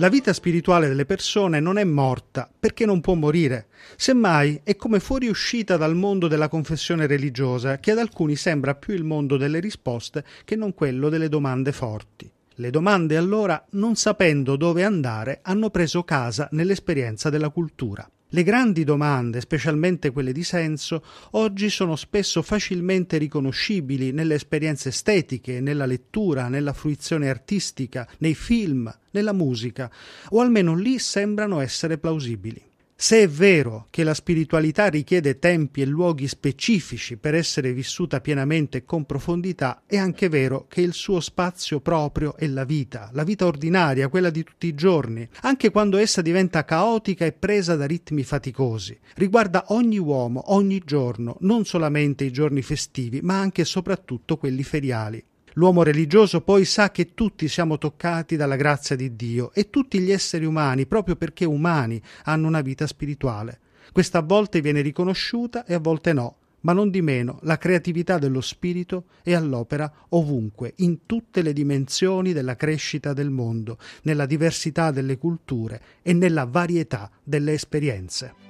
La vita spirituale delle persone non è morta perché non può morire. Semmai è come fuoriuscita dal mondo della confessione religiosa, che ad alcuni sembra più il mondo delle risposte che non quello delle domande forti. Le domande allora, non sapendo dove andare, hanno preso casa nell'esperienza della cultura. Le grandi domande, specialmente quelle di senso, oggi sono spesso facilmente riconoscibili nelle esperienze estetiche, nella lettura, nella fruizione artistica, nei film, nella musica, o almeno lì sembrano essere plausibili. Se è vero che la spiritualità richiede tempi e luoghi specifici per essere vissuta pienamente e con profondità, è anche vero che il suo spazio proprio è la vita, la vita ordinaria, quella di tutti i giorni, anche quando essa diventa caotica e presa da ritmi faticosi. Riguarda ogni uomo, ogni giorno, non solamente i giorni festivi, ma anche e soprattutto quelli feriali. L'uomo religioso poi sa che tutti siamo toccati dalla grazia di Dio e tutti gli esseri umani, proprio perché umani, hanno una vita spirituale. Questa a volte viene riconosciuta e a volte no, ma non di meno la creatività dello spirito è all'opera ovunque, in tutte le dimensioni della crescita del mondo, nella diversità delle culture e nella varietà delle esperienze.